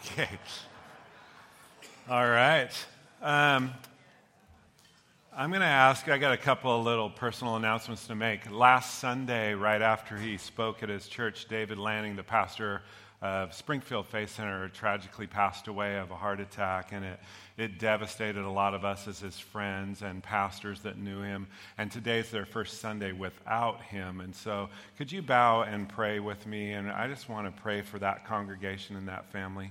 Okay. All right. Um, I'm going to ask, I got a couple of little personal announcements to make. Last Sunday, right after he spoke at his church, David Lanning, the pastor of Springfield Faith Center, tragically passed away of a heart attack, and it, it devastated a lot of us as his friends and pastors that knew him. And today's their first Sunday without him. And so, could you bow and pray with me? And I just want to pray for that congregation and that family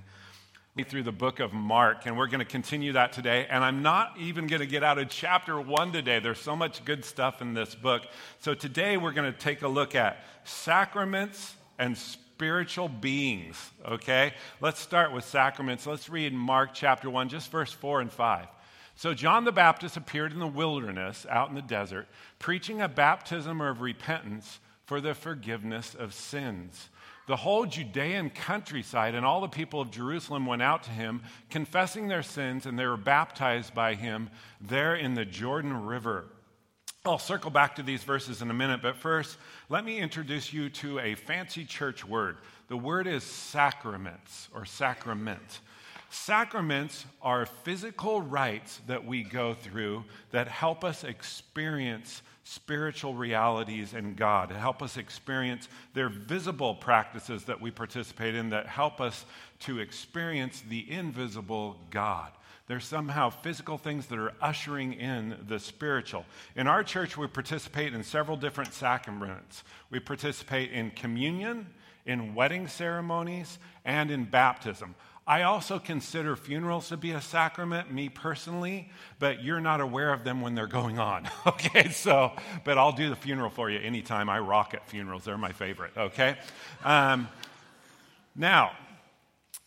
through the book of Mark, and we're going to continue that today. And I'm not even going to get out of chapter one today. There's so much good stuff in this book. So today we're going to take a look at sacraments and beings, okay? Let's start with sacraments. Let's read Mark chapter 1, just verse 4 and 5. So John the Baptist appeared in the wilderness, out in the desert, preaching a baptism of repentance for the forgiveness of sins. The whole Judean countryside and all the people of Jerusalem went out to him, confessing their sins, and they were baptized by him there in the Jordan River. I'll circle back to these verses in a minute, but first, let me introduce you to a fancy church word. The word is sacraments or sacrament. Sacraments are physical rites that we go through that help us experience spiritual realities in God, help us experience their visible practices that we participate in that help us to experience the invisible God. There's somehow physical things that are ushering in the spiritual. In our church, we participate in several different sacraments. We participate in communion, in wedding ceremonies, and in baptism. I also consider funerals to be a sacrament, me personally, but you're not aware of them when they're going on. okay, so, but I'll do the funeral for you anytime. I rock at funerals, they're my favorite, okay? Um, now,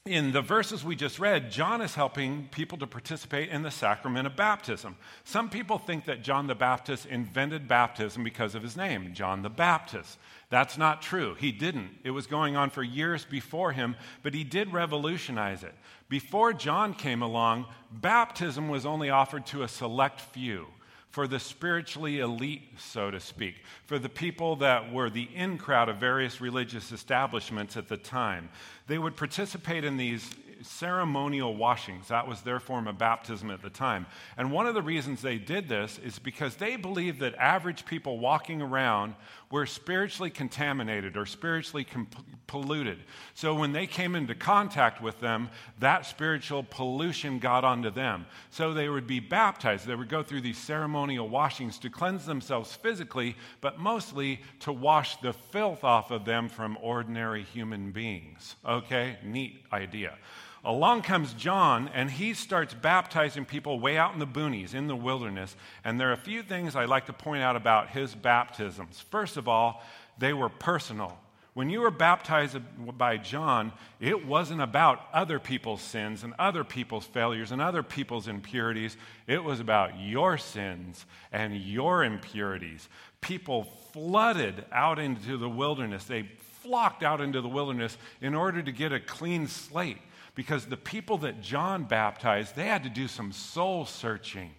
in the verses we just read, John is helping people to participate in the sacrament of baptism. Some people think that John the Baptist invented baptism because of his name, John the Baptist. That's not true. He didn't. It was going on for years before him, but he did revolutionize it. Before John came along, baptism was only offered to a select few for the spiritually elite, so to speak, for the people that were the in crowd of various religious establishments at the time. They would participate in these ceremonial washings. That was their form of baptism at the time. And one of the reasons they did this is because they believed that average people walking around were spiritually contaminated or spiritually comp- polluted. So when they came into contact with them, that spiritual pollution got onto them. So they would be baptized. They would go through these ceremonial washings to cleanse themselves physically, but mostly to wash the filth off of them from ordinary human beings. Okay? Neat idea. Along comes John, and he starts baptizing people way out in the boonies, in the wilderness. And there are a few things I'd like to point out about his baptisms. First of all, they were personal. When you were baptized by John, it wasn't about other people's sins and other people's failures and other people's impurities. It was about your sins and your impurities. People flooded out into the wilderness. They flocked out into the wilderness in order to get a clean slate because the people that John baptized, they had to do some soul searching.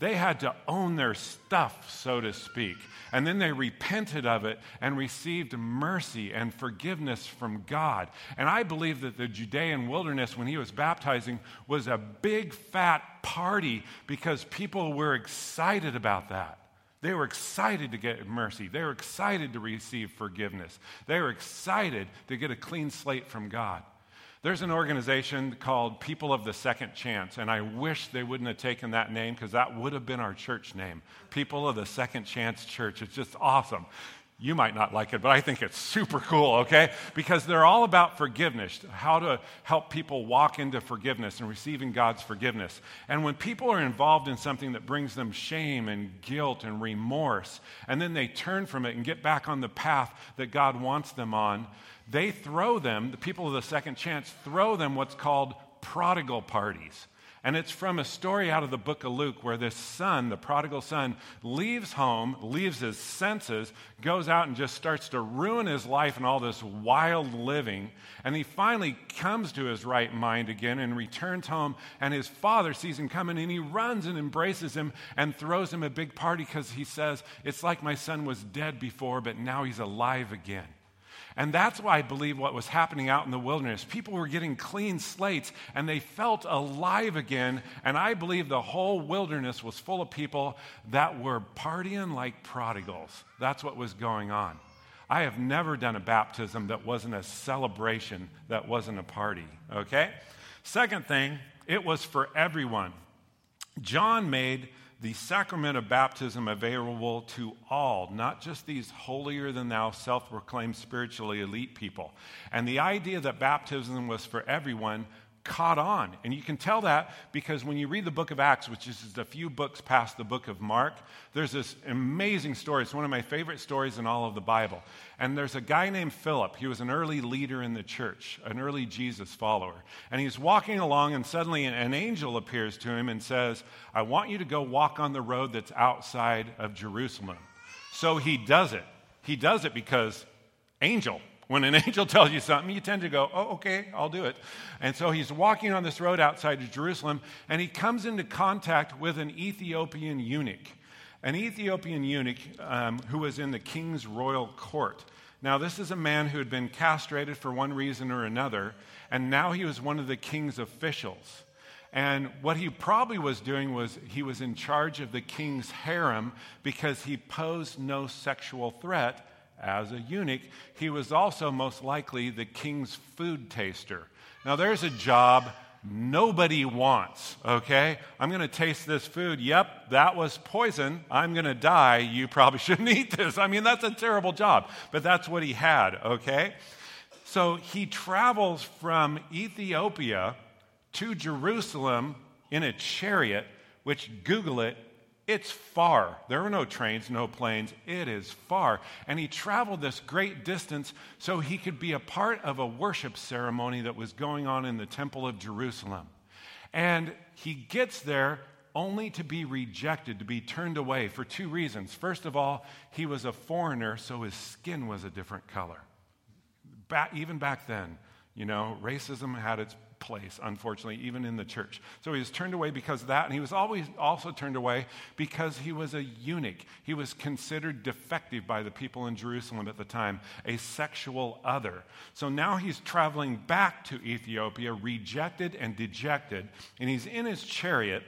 They had to own their stuff, so to speak. And then they repented of it and received mercy and forgiveness from God. And I believe that the Judean wilderness, when he was baptizing, was a big fat party because people were excited about that. They were excited to get mercy. They were excited to receive forgiveness. They were excited to get a clean slate from God. There's an organization called People of the Second Chance, and I wish they wouldn't have taken that name because that would have been our church name. People of the Second Chance Church. It's just awesome. You might not like it, but I think it's super cool, okay? Because they're all about forgiveness, how to help people walk into forgiveness and receiving God's forgiveness. And when people are involved in something that brings them shame and guilt and remorse, and then they turn from it and get back on the path that God wants them on, they throw them, the people of the second chance, throw them what's called prodigal parties. And it's from a story out of the book of Luke where this son, the prodigal son, leaves home, leaves his senses, goes out and just starts to ruin his life and all this wild living. And he finally comes to his right mind again and returns home. And his father sees him coming and he runs and embraces him and throws him a big party because he says, It's like my son was dead before, but now he's alive again. And that's why I believe what was happening out in the wilderness. People were getting clean slates and they felt alive again. And I believe the whole wilderness was full of people that were partying like prodigals. That's what was going on. I have never done a baptism that wasn't a celebration, that wasn't a party, okay? Second thing, it was for everyone. John made the sacrament of baptism available to all, not just these holier than thou, self proclaimed spiritually elite people. And the idea that baptism was for everyone caught on. And you can tell that because when you read the book of Acts, which is a few books past the book of Mark, there's this amazing story. It's one of my favorite stories in all of the Bible. And there's a guy named Philip. He was an early leader in the church, an early Jesus follower. And he's walking along, and suddenly an angel appears to him and says, I want you to go walk on the road that's outside of Jerusalem. So he does it. He does it because angel, when an angel tells you something, you tend to go, oh, okay, I'll do it. And so he's walking on this road outside of Jerusalem, and he comes into contact with an Ethiopian eunuch, an Ethiopian eunuch um, who was in the king's royal court. Now, this is a man who had been castrated for one reason or another, and now he was one of the king's officials. And what he probably was doing was he was in charge of the king's harem because he posed no sexual threat as a eunuch, he was also most likely the king's food taster. Now, there's a job nobody wants, okay? I'm going to taste this food. Yep, that was poison. I'm going to die. You probably shouldn't eat this. I mean, that's a terrible job, but that's what he had, okay? So he travels from Ethiopia to Jerusalem in a chariot, which, Google it, it's far. There were no trains, no planes. It is far. And he traveled this great distance so he could be a part of a worship ceremony that was going on in the Temple of Jerusalem. And he gets there only to be rejected, to be turned away for two reasons. First of all, he was a foreigner, so his skin was a different color. Even back then, you know, racism had its place, unfortunately, even in the church. So he was turned away because of that, and he was always also turned away because he was a eunuch. He was considered defective by the people in Jerusalem at the time, a sexual other. So now he's traveling back to Ethiopia, rejected and dejected, and he's in his chariot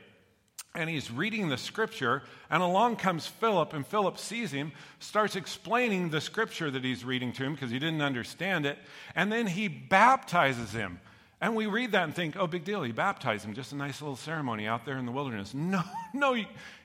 and he's reading the scripture, and along comes Philip, and Philip sees him, starts explaining the scripture that he's reading to him because he didn't understand it, and then he baptizes him. And we read that and think, oh, big deal, he baptized him, just a nice little ceremony out there in the wilderness. No, no,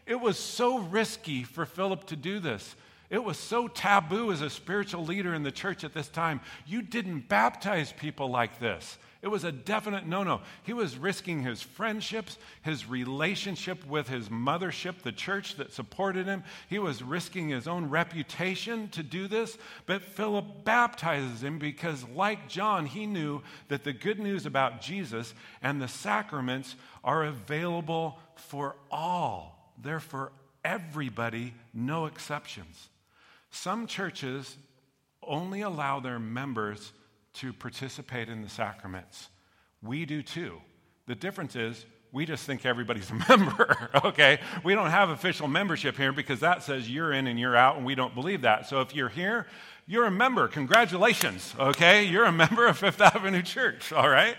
it was so risky for Philip to do this. It was so taboo as a spiritual leader in the church at this time. You didn't baptize people like this. It was a definite no no. He was risking his friendships, his relationship with his mothership, the church that supported him. He was risking his own reputation to do this. But Philip baptizes him because, like John, he knew that the good news about Jesus and the sacraments are available for all. They're for everybody, no exceptions. Some churches only allow their members to participate in the sacraments. We do too. The difference is we just think everybody's a member, okay? We don't have official membership here because that says you're in and you're out, and we don't believe that. So if you're here, you're a member. Congratulations, okay? You're a member of Fifth Avenue Church, all right?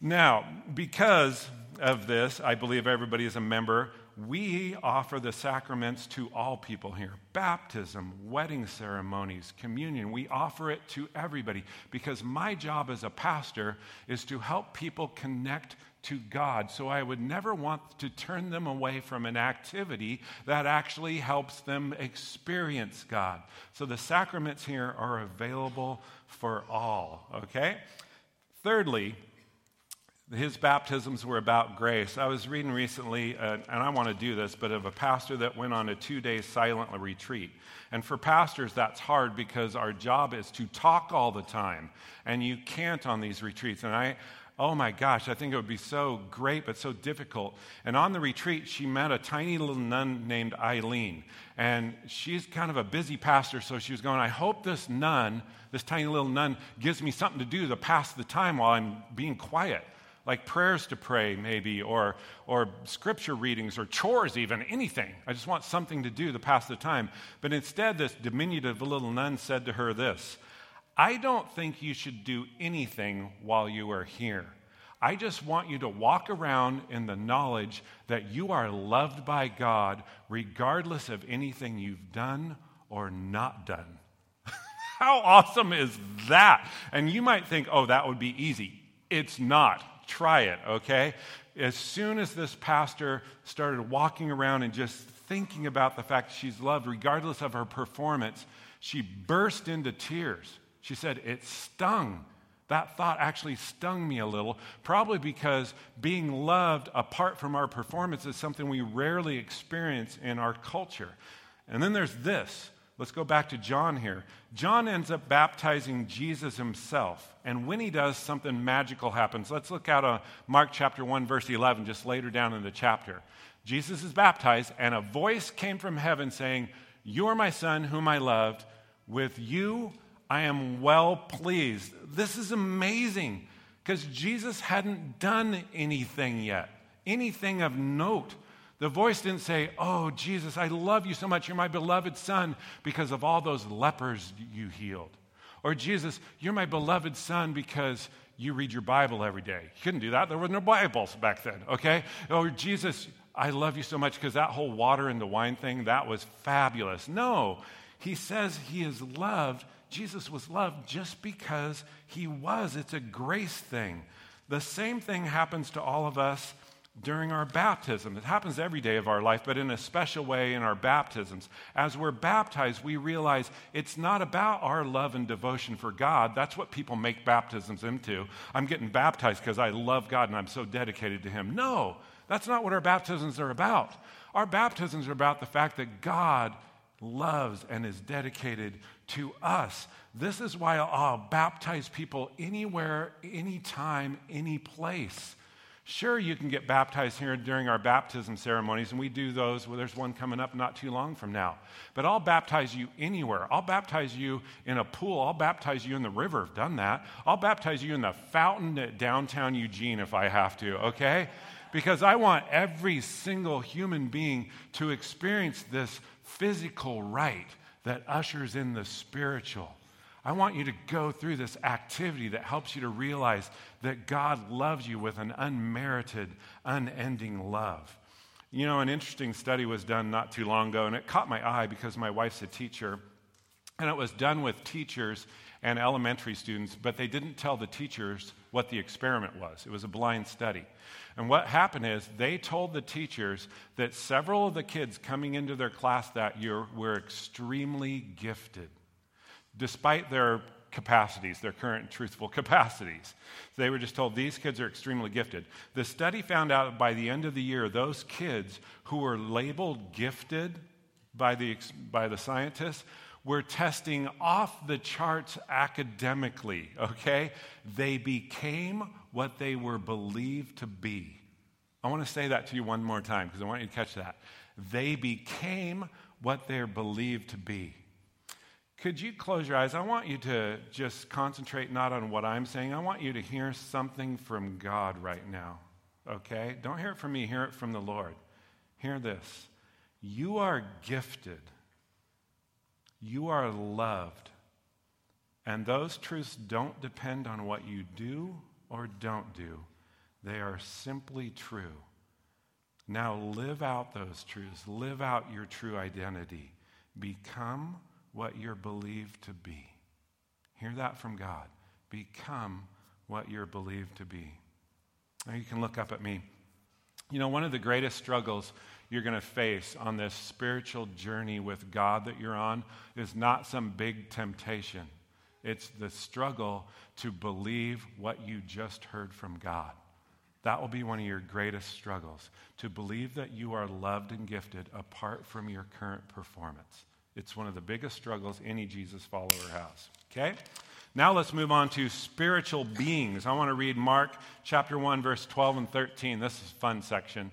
Now, because of this, I believe everybody is a member we offer the sacraments to all people here baptism, wedding ceremonies, communion. We offer it to everybody because my job as a pastor is to help people connect to God. So I would never want to turn them away from an activity that actually helps them experience God. So the sacraments here are available for all, okay? Thirdly, his baptisms were about grace. I was reading recently, uh, and I want to do this, but of a pastor that went on a two day silent retreat. And for pastors, that's hard because our job is to talk all the time, and you can't on these retreats. And I, oh my gosh, I think it would be so great, but so difficult. And on the retreat, she met a tiny little nun named Eileen. And she's kind of a busy pastor, so she was going, I hope this nun, this tiny little nun, gives me something to do to pass the time while I'm being quiet like prayers to pray, maybe, or, or scripture readings, or chores, even, anything. I just want something to do to pass the time. But instead, this diminutive little nun said to her this I don't think you should do anything while you are here. I just want you to walk around in the knowledge that you are loved by God regardless of anything you've done or not done. How awesome is that? And you might think, oh, that would be easy. It's not. Try it, okay? As soon as this pastor started walking around and just thinking about the fact she's loved, regardless of her performance, she burst into tears. She said, It stung. That thought actually stung me a little, probably because being loved apart from our performance is something we rarely experience in our culture. And then there's this. Let's go back to John here. John ends up baptizing Jesus himself. And when he does, something magical happens. Let's look at uh, Mark chapter 1, verse 11, just later down in the chapter. Jesus is baptized, and a voice came from heaven saying, You are my son, whom I loved. With you I am well pleased. This is amazing because Jesus hadn't done anything yet, anything of note. The voice didn't say, Oh, Jesus, I love you so much. You're my beloved son because of all those lepers you healed. Or, Jesus, you're my beloved son because you read your Bible every day. You couldn't do that. There were no Bibles back then, okay? Or, Jesus, I love you so much because that whole water and the wine thing, that was fabulous. No, he says he is loved Jesus was loved just because he was. It's a grace thing. The same thing happens to all of us during our baptism. It happens every day of our life, but in a special way in our baptisms. As we're baptized, we realize it's not about our love and devotion for God. That's what people make baptisms into. I'm getting baptized because I love God and I'm so dedicated to Him. No, that's not what our baptisms are about. Our baptisms are about the fact that God loves and is dedicated to us. This is why I'll baptize people anywhere, anytime, any place. Sure, you can get baptized here during our baptism ceremonies, and we do those. Well, there's one coming up not too long from now. But I'll baptize you anywhere. I'll baptize you in a pool. I'll baptize you in the river. I've done that. I'll baptize you in the fountain at downtown Eugene if I have to, okay? Because I want every single human being to experience this physical rite that ushers in the spiritual. I want you to go through this activity that helps you to realize that God loves you with an unmerited, unending love. You know, an interesting study was done not too long ago, and it caught my eye because my wife's a teacher. And it was done with teachers and elementary students, but they didn't tell the teachers what the experiment was. It was a blind study. And what happened is they told the teachers that several of the kids coming into their class that year were extremely gifted, despite their capacities, their current truthful capacities. They were just told these kids are extremely gifted. The study found out by the end of the year, those kids who were labeled gifted by the, by the scientists were testing off the charts academically, okay? They became what they were believed to be. I want to say that to you one more time because I want you to catch that. They became what they're believed to be. Could you close your eyes? I want you to just concentrate not on what I'm saying. I want you to hear something from God right now. Okay? Don't hear it from me, hear it from the Lord. Hear this. You are gifted you are loved. And those truths don't depend on what you do or don't do, they are simply true. Now live out those truths, live out your true identity, become what you're believed to be. Hear that from God. Become what you're believed to be. Now you can look up at me. You know, one of the greatest struggles you're going to face on this spiritual journey with God that you're on is not some big temptation. It's the struggle to believe what you just heard from God. That will be one of your greatest struggles, to believe that you are loved and gifted apart from your current performance. It's one of the biggest struggles any Jesus follower has. Okay? Now let's move on to spiritual beings. I want to read Mark chapter 1 verse 12 and 13. This is a fun section.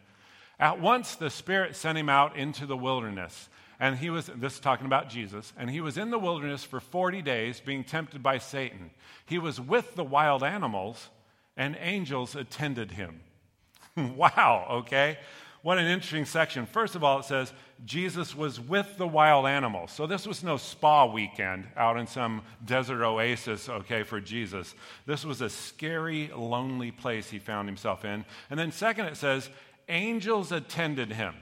At once the Spirit sent him out into the wilderness. And he was, this is talking about Jesus, and he was in the wilderness for 40 days being tempted by Satan. He was with the wild animals, and angels attended him. wow, okay? What an interesting section. First of all, it says Jesus was with the wild animals. So this was no spa weekend out in some desert oasis, okay, for Jesus. This was a scary, lonely place he found himself in. And then, second, it says angels attended him.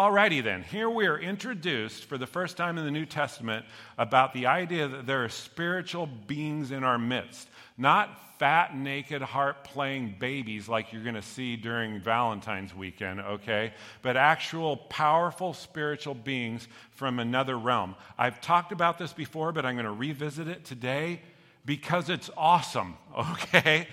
Alrighty then, here we are introduced for the first time in the New Testament about the idea that there are spiritual beings in our midst, not fat, naked, harp playing babies like you're going to see during Valentine's weekend, okay? But actual powerful spiritual beings from another realm. I've talked about this before, but I'm going to revisit it today because it's awesome, okay?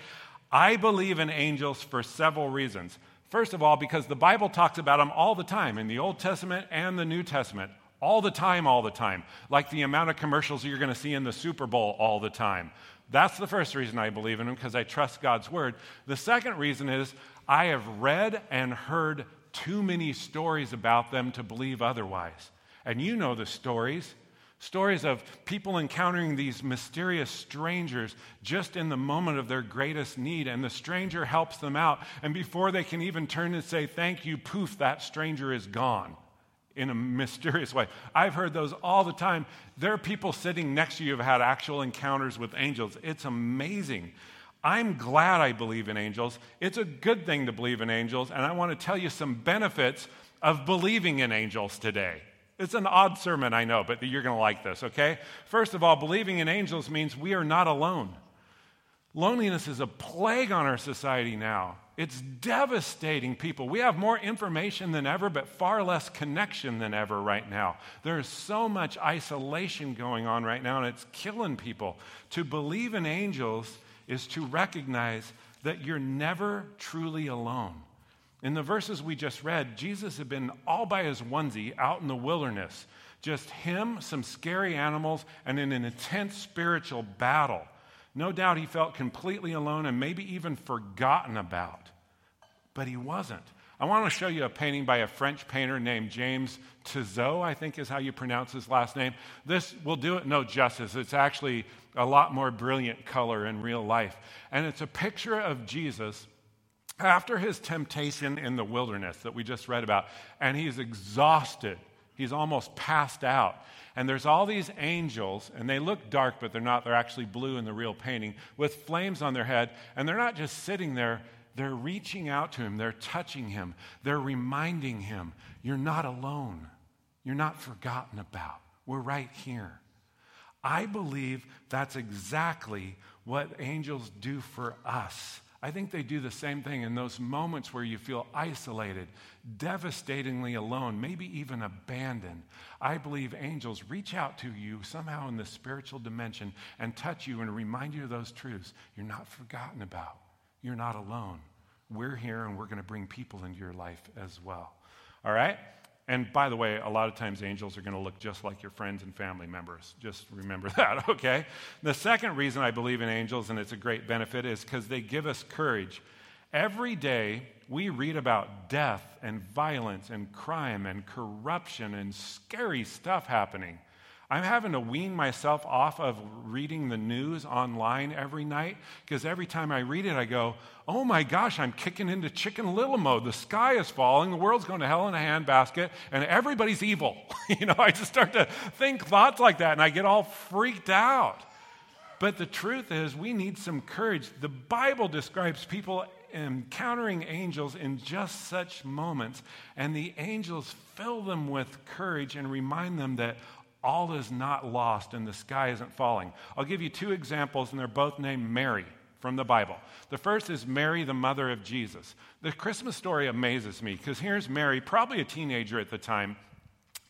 I believe in angels for several reasons. First of all, because the Bible talks about them all the time in the Old Testament and the New Testament. All the time, all the time. Like the amount of commercials you're going to see in the Super Bowl all the time. That's the first reason I believe in them, because I trust God's word. The second reason is I have read and heard too many stories about them to believe otherwise. And you know the stories. Stories of people encountering these mysterious strangers just in the moment of their greatest need, and the stranger helps them out. And before they can even turn and say, Thank you, poof, that stranger is gone in a mysterious way. I've heard those all the time. There are people sitting next to you who have had actual encounters with angels. It's amazing. I'm glad I believe in angels. It's a good thing to believe in angels, and I want to tell you some benefits of believing in angels today. It's an odd sermon, I know, but you're going to like this, okay? First of all, believing in angels means we are not alone. Loneliness is a plague on our society now. It's devastating people. We have more information than ever, but far less connection than ever right now. There is so much isolation going on right now, and it's killing people. To believe in angels is to recognize that you're never truly alone. In the verses we just read, Jesus had been all by his onesie out in the wilderness. Just him, some scary animals, and in an intense spiritual battle. No doubt he felt completely alone and maybe even forgotten about. But he wasn't. I want to show you a painting by a French painter named James Tissot, I think is how you pronounce his last name. This will do it no justice. It's actually a lot more brilliant color in real life. And it's a picture of Jesus after his temptation in the wilderness that we just read about, and he's exhausted, he's almost passed out. And there's all these angels, and they look dark, but they're not. They're actually blue in the real painting, with flames on their head. And they're not just sitting there, they're reaching out to him, they're touching him, they're reminding him, You're not alone, you're not forgotten about. We're right here. I believe that's exactly what angels do for us. I think they do the same thing in those moments where you feel isolated, devastatingly alone, maybe even abandoned. I believe angels reach out to you somehow in the spiritual dimension and touch you and remind you of those truths. You're not forgotten about, you're not alone. We're here and we're going to bring people into your life as well. All right? And by the way, a lot of times angels are going to look just like your friends and family members. Just remember that, okay? The second reason I believe in angels, and it's a great benefit, is because they give us courage. Every day, we read about death and violence and crime and corruption and scary stuff happening. I'm having to wean myself off of reading the news online every night because every time I read it, I go, oh my gosh, I'm kicking into chicken little mode. The sky is falling, the world's going to hell in a handbasket, and everybody's evil. you know, I just start to think thoughts like that and I get all freaked out. But the truth is, we need some courage. The Bible describes people encountering angels in just such moments, and the angels fill them with courage and remind them that all is not lost and the sky isn't falling. I'll give you two examples, and they're both named Mary from the Bible. The first is Mary, the mother of Jesus. The Christmas story amazes me because here's Mary, probably a teenager at the time,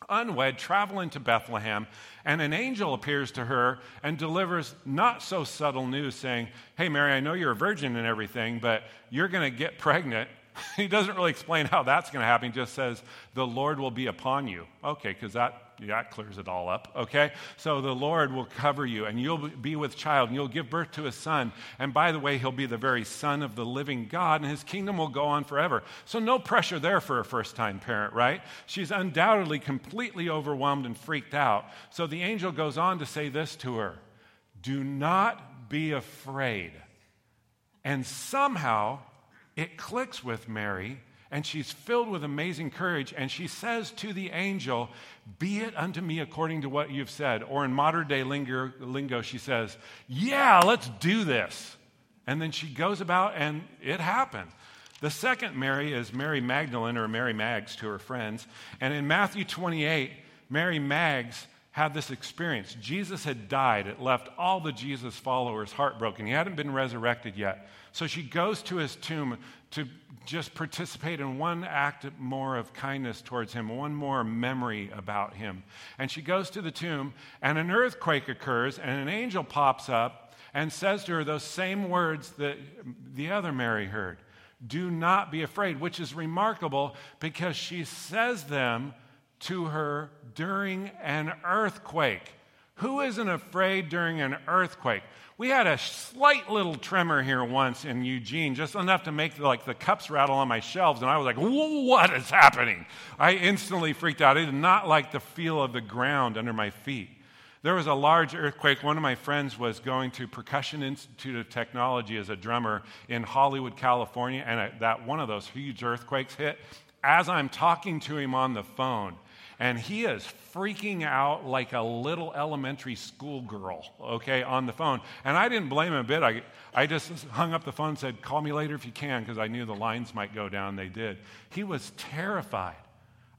unwed, traveling to Bethlehem, and an angel appears to her and delivers not so subtle news saying, Hey, Mary, I know you're a virgin and everything, but you're going to get pregnant. he doesn't really explain how that's going to happen. He just says, The Lord will be upon you. Okay, because that that clears it all up, okay? So the Lord will cover you, and you'll be with child, and you'll give birth to a son. And by the way, he'll be the very son of the living God, and his kingdom will go on forever. So no pressure there for a first time parent, right? She's undoubtedly completely overwhelmed and freaked out. So the angel goes on to say this to her Do not be afraid. And somehow it clicks with Mary and she's filled with amazing courage. And she says to the angel, Be it unto me according to what you've said. Or in modern day lingo, she says, Yeah, let's do this. And then she goes about, and it happened. The second Mary is Mary Magdalene, or Mary Mags to her friends. And in Matthew 28, Mary Mags had this experience. Jesus had died. It left all the Jesus followers heartbroken. He hadn't been resurrected yet. So she goes to his tomb to just participate in one act more of kindness towards him, one more memory about him. And she goes to the tomb, and an earthquake occurs, and an angel pops up and says to her those same words that the other Mary heard Do not be afraid, which is remarkable because she says them to her during an earthquake. Who isn't afraid during an earthquake? We had a slight little tremor here once in Eugene, just enough to make like the cups rattle on my shelves, and I was like, "What is happening?" I instantly freaked out. I did not like the feel of the ground under my feet. There was a large earthquake. One of my friends was going to Percussion Institute of Technology as a drummer in Hollywood, California, and that one of those huge earthquakes hit. As I'm talking to him on the phone, and he is freaking out like a little elementary school girl, okay, on the phone. And I didn't blame him a bit. I, I just hung up the phone and said, Call me later if you can, because I knew the lines might go down. They did. He was terrified.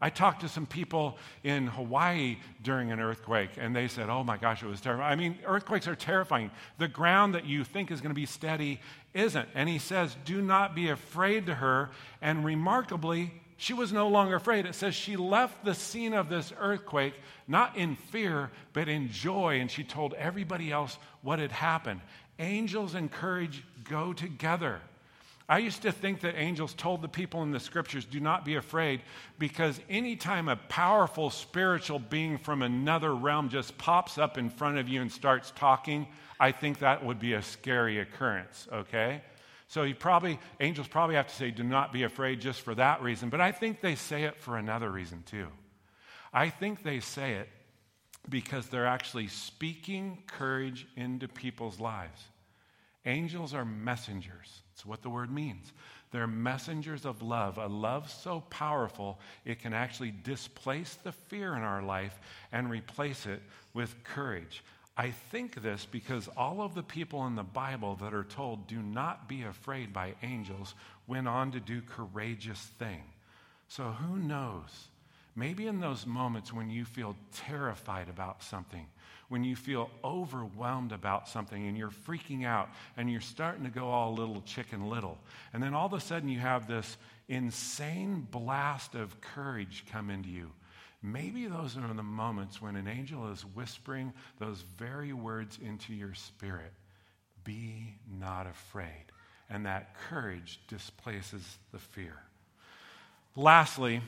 I talked to some people in Hawaii during an earthquake, and they said, Oh my gosh, it was terrible. I mean, earthquakes are terrifying. The ground that you think is going to be steady isn't. And he says, Do not be afraid to her. And remarkably, she was no longer afraid. It says she left the scene of this earthquake not in fear, but in joy, and she told everybody else what had happened. Angels and courage go together. I used to think that angels told the people in the scriptures, do not be afraid, because anytime a powerful spiritual being from another realm just pops up in front of you and starts talking, I think that would be a scary occurrence, okay? So he probably, angels probably have to say, do not be afraid just for that reason. But I think they say it for another reason too. I think they say it because they're actually speaking courage into people's lives. Angels are messengers. That's what the word means. They're messengers of love, a love so powerful it can actually displace the fear in our life and replace it with courage. I think this because all of the people in the Bible that are told, do not be afraid by angels, went on to do courageous things. So who knows? Maybe in those moments when you feel terrified about something, when you feel overwhelmed about something and you're freaking out and you're starting to go all little chicken little, and then all of a sudden you have this insane blast of courage come into you Maybe those are the moments when an angel is whispering those very words into your spirit Be not afraid. And that courage displaces the fear. Lastly,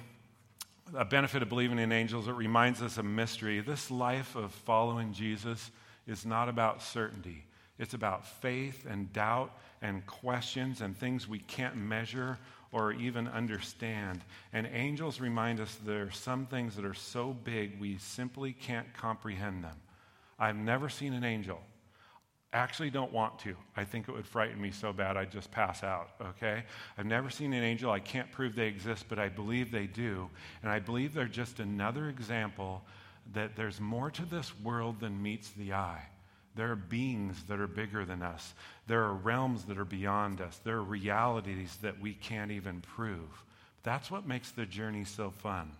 a benefit of believing in angels, it reminds us of mystery. This life of following Jesus is not about certainty, it's about faith and doubt and questions and things we can't measure or even understand. And angels remind us there are some things that are so big we simply can't comprehend them. I've never seen an angel. Actually, don't want to. I think it would frighten me so bad I'd just pass out, okay? I've never seen an angel. I can't prove they exist, but I believe they do. And I believe they're just another example that there's more to this world than meets the eye. There are beings that are bigger than us. There are realms that are beyond us. There are realities that we can't even prove. That's what makes the journey so fun.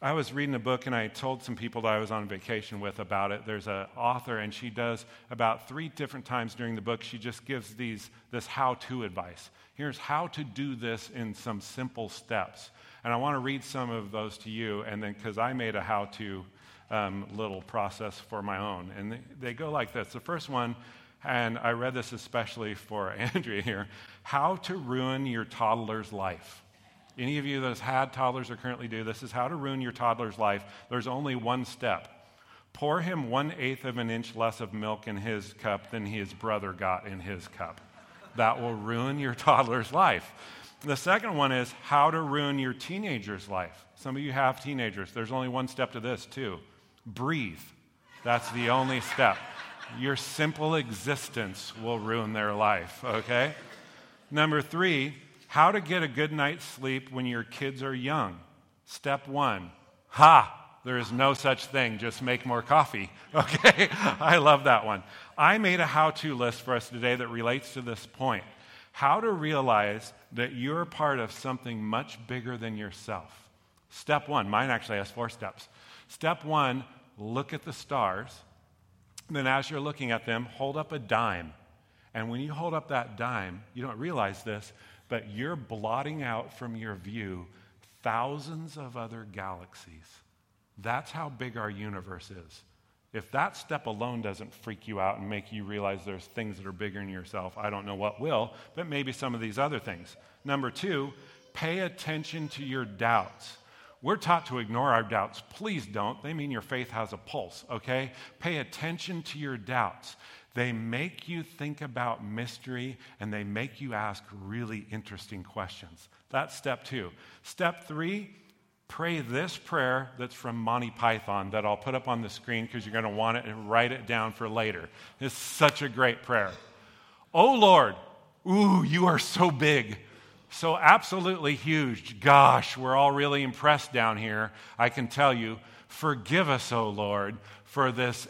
I was reading a book and I told some people that I was on vacation with about it. There's an author and she does about three different times during the book, she just gives these this how-to advice. Here's how to do this in some simple steps. And I want to read some of those to you and then because I made a how-to um, little process for my own. And they, they go like this. The first one, and I read this especially for Andrea here how to ruin your toddler's life. Any of you that has had toddlers or currently do, this is how to ruin your toddler's life. There's only one step. Pour him one eighth of an inch less of milk in his cup than his brother got in his cup. That will ruin your toddler's life. The second one is how to ruin your teenager's life. Some of you have teenagers. There's only one step to this, too breathe. That's the only step. Your simple existence will ruin their life, okay? Number three, how to get a good night's sleep when your kids are young. Step one. Ha! There is no such thing. Just make more coffee. Okay? I love that one. I made a how to list for us today that relates to this point. How to realize that you're part of something much bigger than yourself. Step one, mine actually has four steps. Step one, look at the stars. Then, as you're looking at them, hold up a dime. And when you hold up that dime, you don't realize this, but you're blotting out from your view thousands of other galaxies. That's how big our universe is. If that step alone doesn't freak you out and make you realize there's things that are bigger than yourself, I don't know what will, but maybe some of these other things. Number two, pay attention to your doubts. We're taught to ignore our doubts. Please don't. They mean your faith has a pulse, okay? Pay attention to your doubts. They make you think about mystery and they make you ask really interesting questions. That's step two. Step three, pray this prayer that's from Monty Python that I'll put up on the screen because you're going to want it and write it down for later. It's such a great prayer. Oh Lord, ooh, you are so big. So absolutely huge. Gosh, we're all really impressed down here. I can tell you. Forgive us, O Lord, for this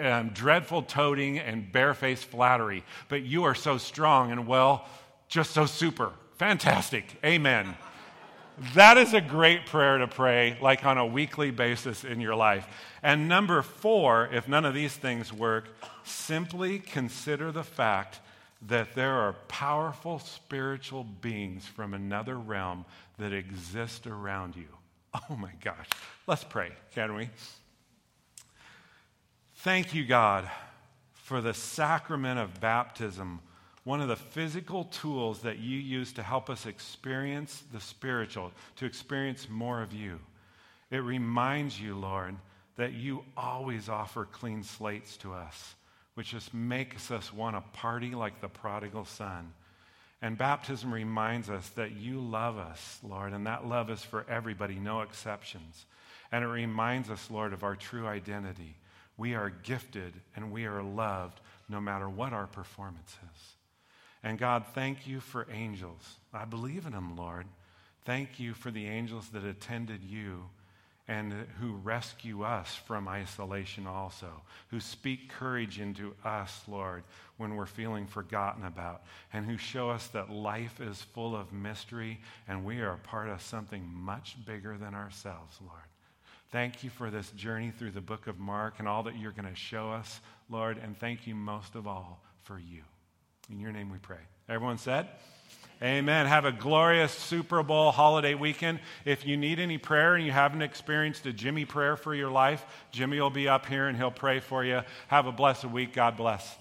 um, dreadful toting and barefaced flattery. But you are so strong and well, just so super. Fantastic. Amen. That is a great prayer to pray, like on a weekly basis in your life. And number four, if none of these things work, simply consider the fact that there are powerful spiritual beings from another realm that exist around you. Oh my gosh. Let's pray, can we? Thank you, God, for the sacrament of baptism one of the physical tools that you use to help us experience the spiritual, to experience more of you. It reminds you, Lord, that you always offer clean slates to us, which just makes us want to party like the prodigal son. And baptism reminds us that you love us, Lord, and that love is for everybody, no exceptions. And it reminds us, Lord, of our true identity. We are gifted and we are loved no matter what our performance is. And God, thank you for angels. I believe in them, Lord. Thank you for the angels that attended you and who rescue us from isolation also, who speak courage into us, Lord, when we're feeling forgotten about, and who show us that life is full of mystery and we are a part of something much bigger than ourselves, Lord. Thank you for this journey through the book of Mark and all that you're going to show us, Lord, and thank you most of all for you. In your name we pray. Everyone said? Amen. Have a glorious Super Bowl holiday weekend. If you need any prayer and you haven't experienced a Jimmy prayer for your life, Jimmy will be up here and he'll pray for you. Have a blessed week. God bless.